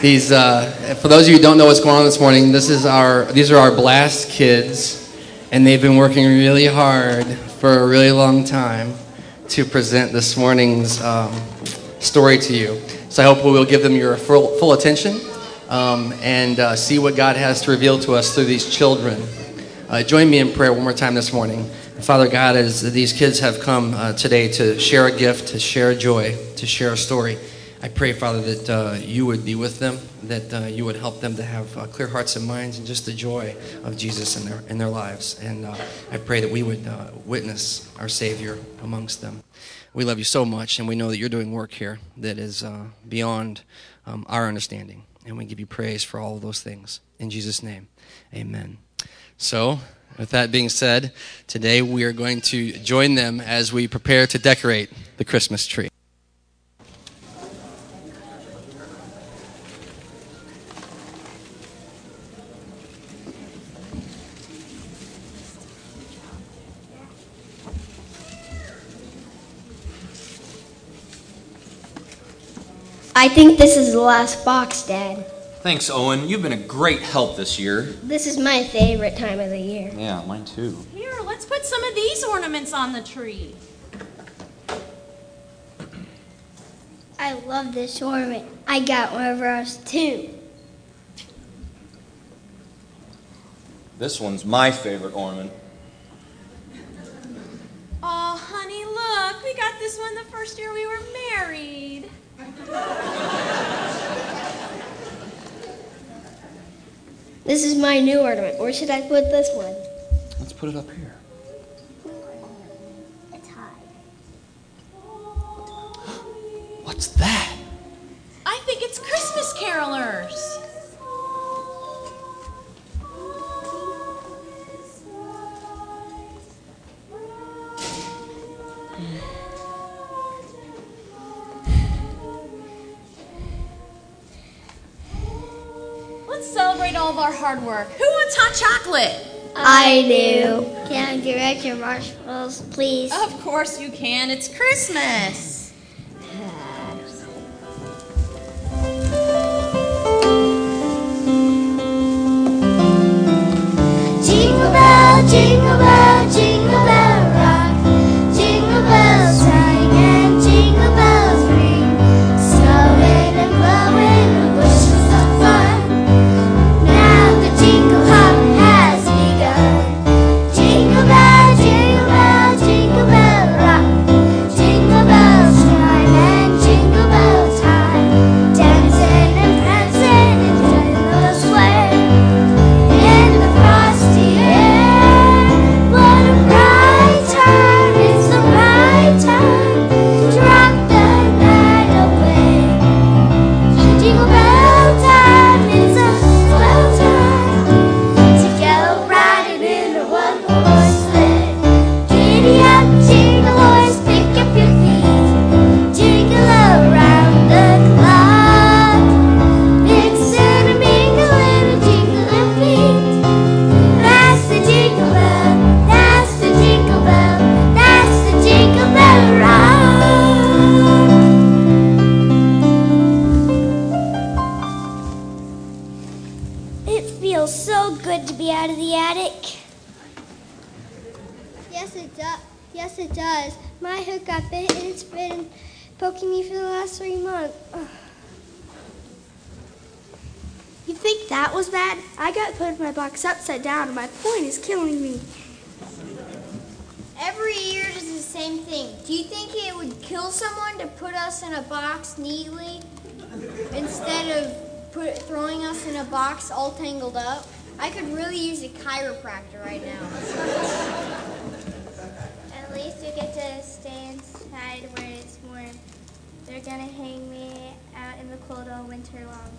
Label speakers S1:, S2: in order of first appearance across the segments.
S1: These, uh, for those of you who don't know what's going on this morning, this is our, these are our blast kids, and they've been working really hard for a really long time to present this morning's um, story to you. So I hope we will give them your full, full attention um, and uh, see what God has to reveal to us through these children. Uh, join me in prayer one more time this morning. Father God, as these kids have come uh, today to share a gift, to share joy, to share a story, I pray, Father, that uh, you would be with them, that uh, you would help them to have uh, clear hearts and minds and just the joy of Jesus in their, in their lives. And uh, I pray that we would uh, witness our Savior amongst them. We love you so much, and we know that you're doing work here that is uh, beyond um, our understanding. And we give you praise for all of those things. In Jesus' name, amen. So, with that being said, today we are going to join them as we prepare to decorate the Christmas tree.
S2: I think this is the last box, Dad.
S3: Thanks, Owen. You've been a great help this year.
S2: This is my favorite time of the year.
S3: Yeah, mine too.
S4: Here, let's put some of these ornaments on the tree.
S2: I love this ornament. I got one of ours too.
S3: This one's my favorite ornament.
S4: Oh, honey, look. We got this one the first year we were married.
S2: This is my new ornament. Where should I put this one?
S3: Let's put it up here.
S4: Celebrate all of our hard work. Who wants hot chocolate?
S2: I do. Can I direct your marshmallows, please?
S4: Of course you can. It's Christmas.
S2: Jingle bell, jingle point is killing me.
S5: Every year does the same thing. Do you think it would kill someone to put us in a box neatly instead of put, throwing us in a box all tangled up? I could really use a chiropractor right now.
S2: At least you get to stay inside where it's warm. They're gonna hang me out in the cold all winter long.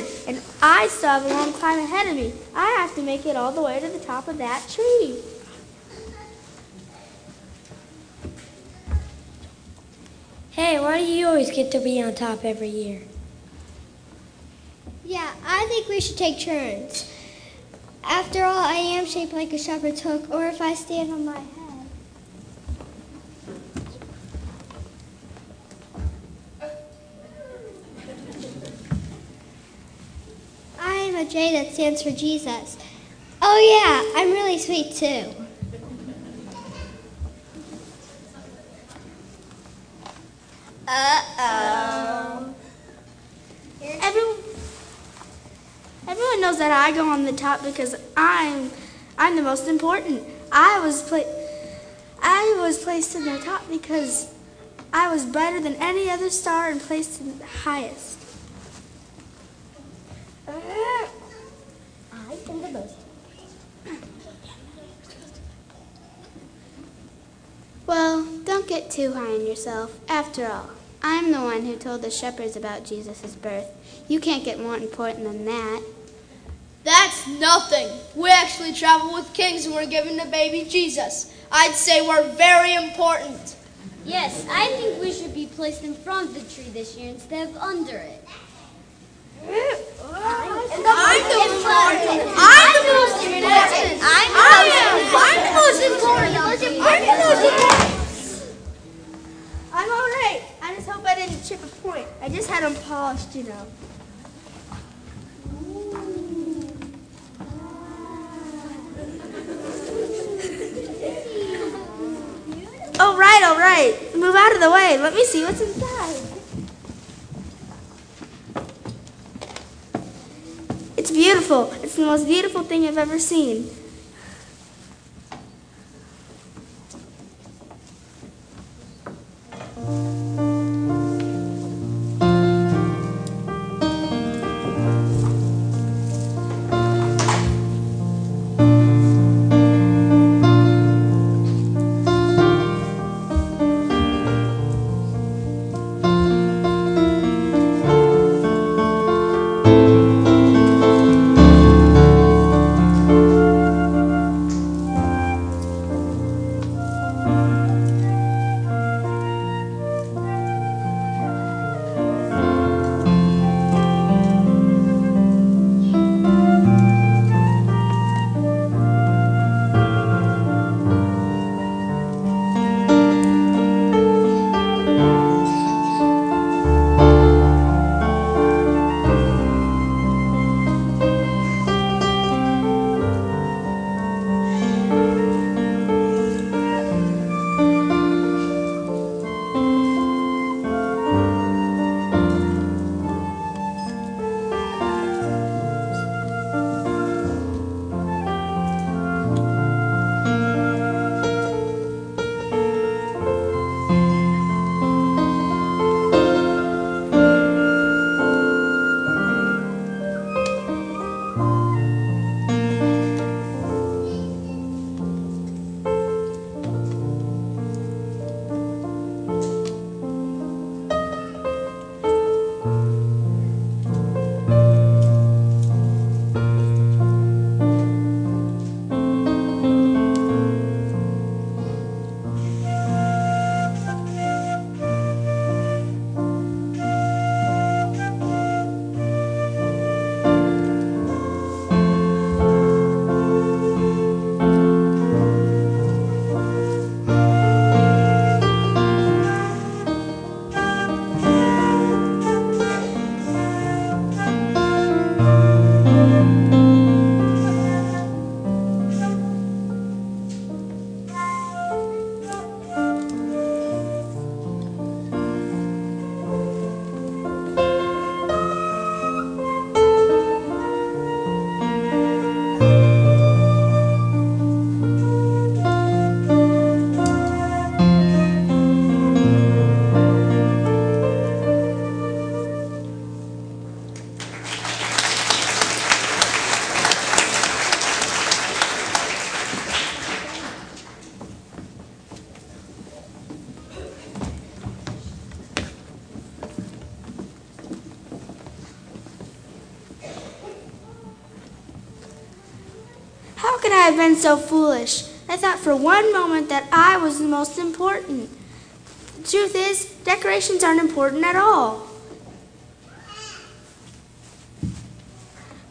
S5: Dashing through the snow in a one horse open sleigh.
S6: long climb ahead of me. I have to make it all the way to the top of that tree.
S7: Hey, why do you always get to be on top every year?
S2: Yeah, I think we should take turns. After all, I am shaped like a shepherd's hook, or if I stand on my head. J that stands for Jesus. Oh, yeah, I'm really sweet too.
S5: Uh-oh.
S6: Everyone, everyone knows that I go on the top because I'm, I'm the most important. I was pla- I was placed in the top because I was brighter than any other star and placed in the highest.
S2: I am the most.
S6: Well, don't get too high on yourself. After all, I'm the one who told the shepherds about Jesus' birth. You can't get more important than that.
S8: That's nothing. We actually travel with kings and we're given the baby Jesus. I'd say we're very important.
S5: Yes, I think we should be placed in front of the tree this year instead of under it.
S8: I'm the important. I'm the most important. I'm the most important. I'm the most important.
S6: I'm all right. I just hope I didn't chip a point. I just had them polished, you know. All right, all right. Move out of the way. Let me see what's inside. It's beautiful. It's the most beautiful thing I've ever seen. I have been so foolish? I thought for one moment that I was the most important. The truth is, decorations aren't important at all.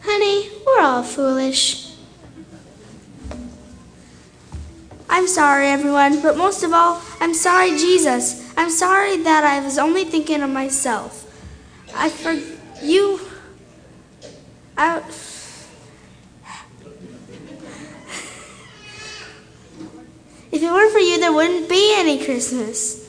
S6: Honey, we're all foolish. I'm sorry, everyone, but most of all, I'm sorry, Jesus. I'm sorry that I was only thinking of myself. I for you. I. If it weren't for you, there wouldn't be any Christmas.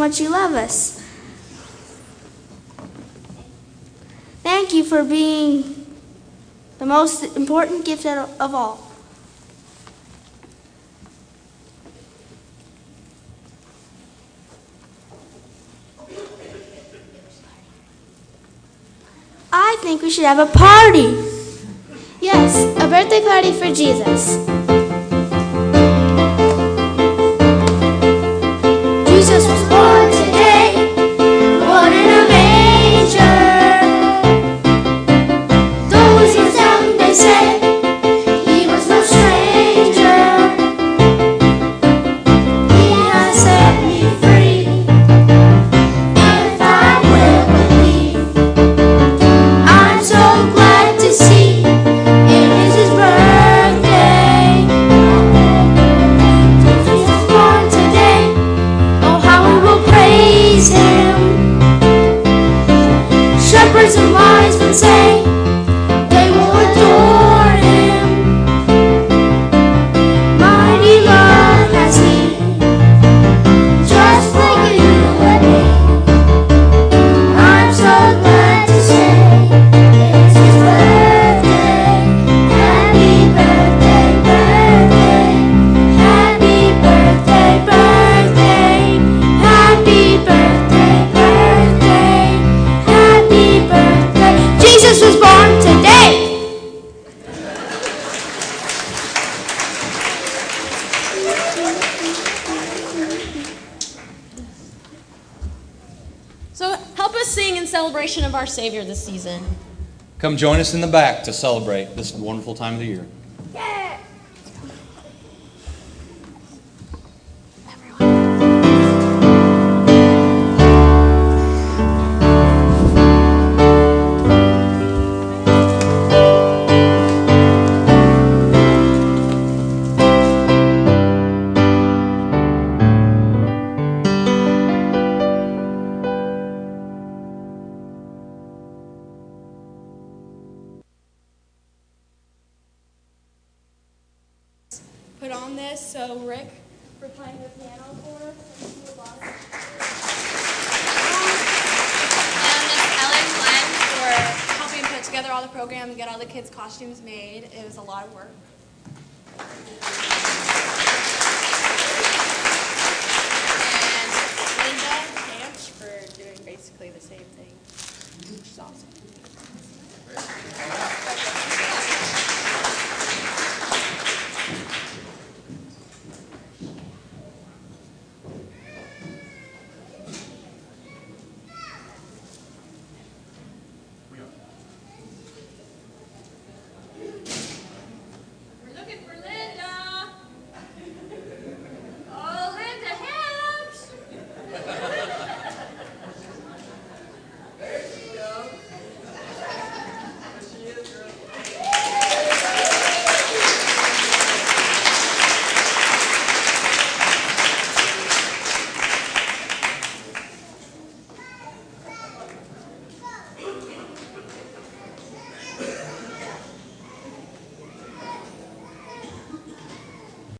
S6: Much you love us. Thank you for being the most important gift of all. I think we should have a party.
S2: Yes, a birthday party for. Jesus
S9: celebration of our Savior this season.
S4: Come join us in the back to celebrate this wonderful time of the year.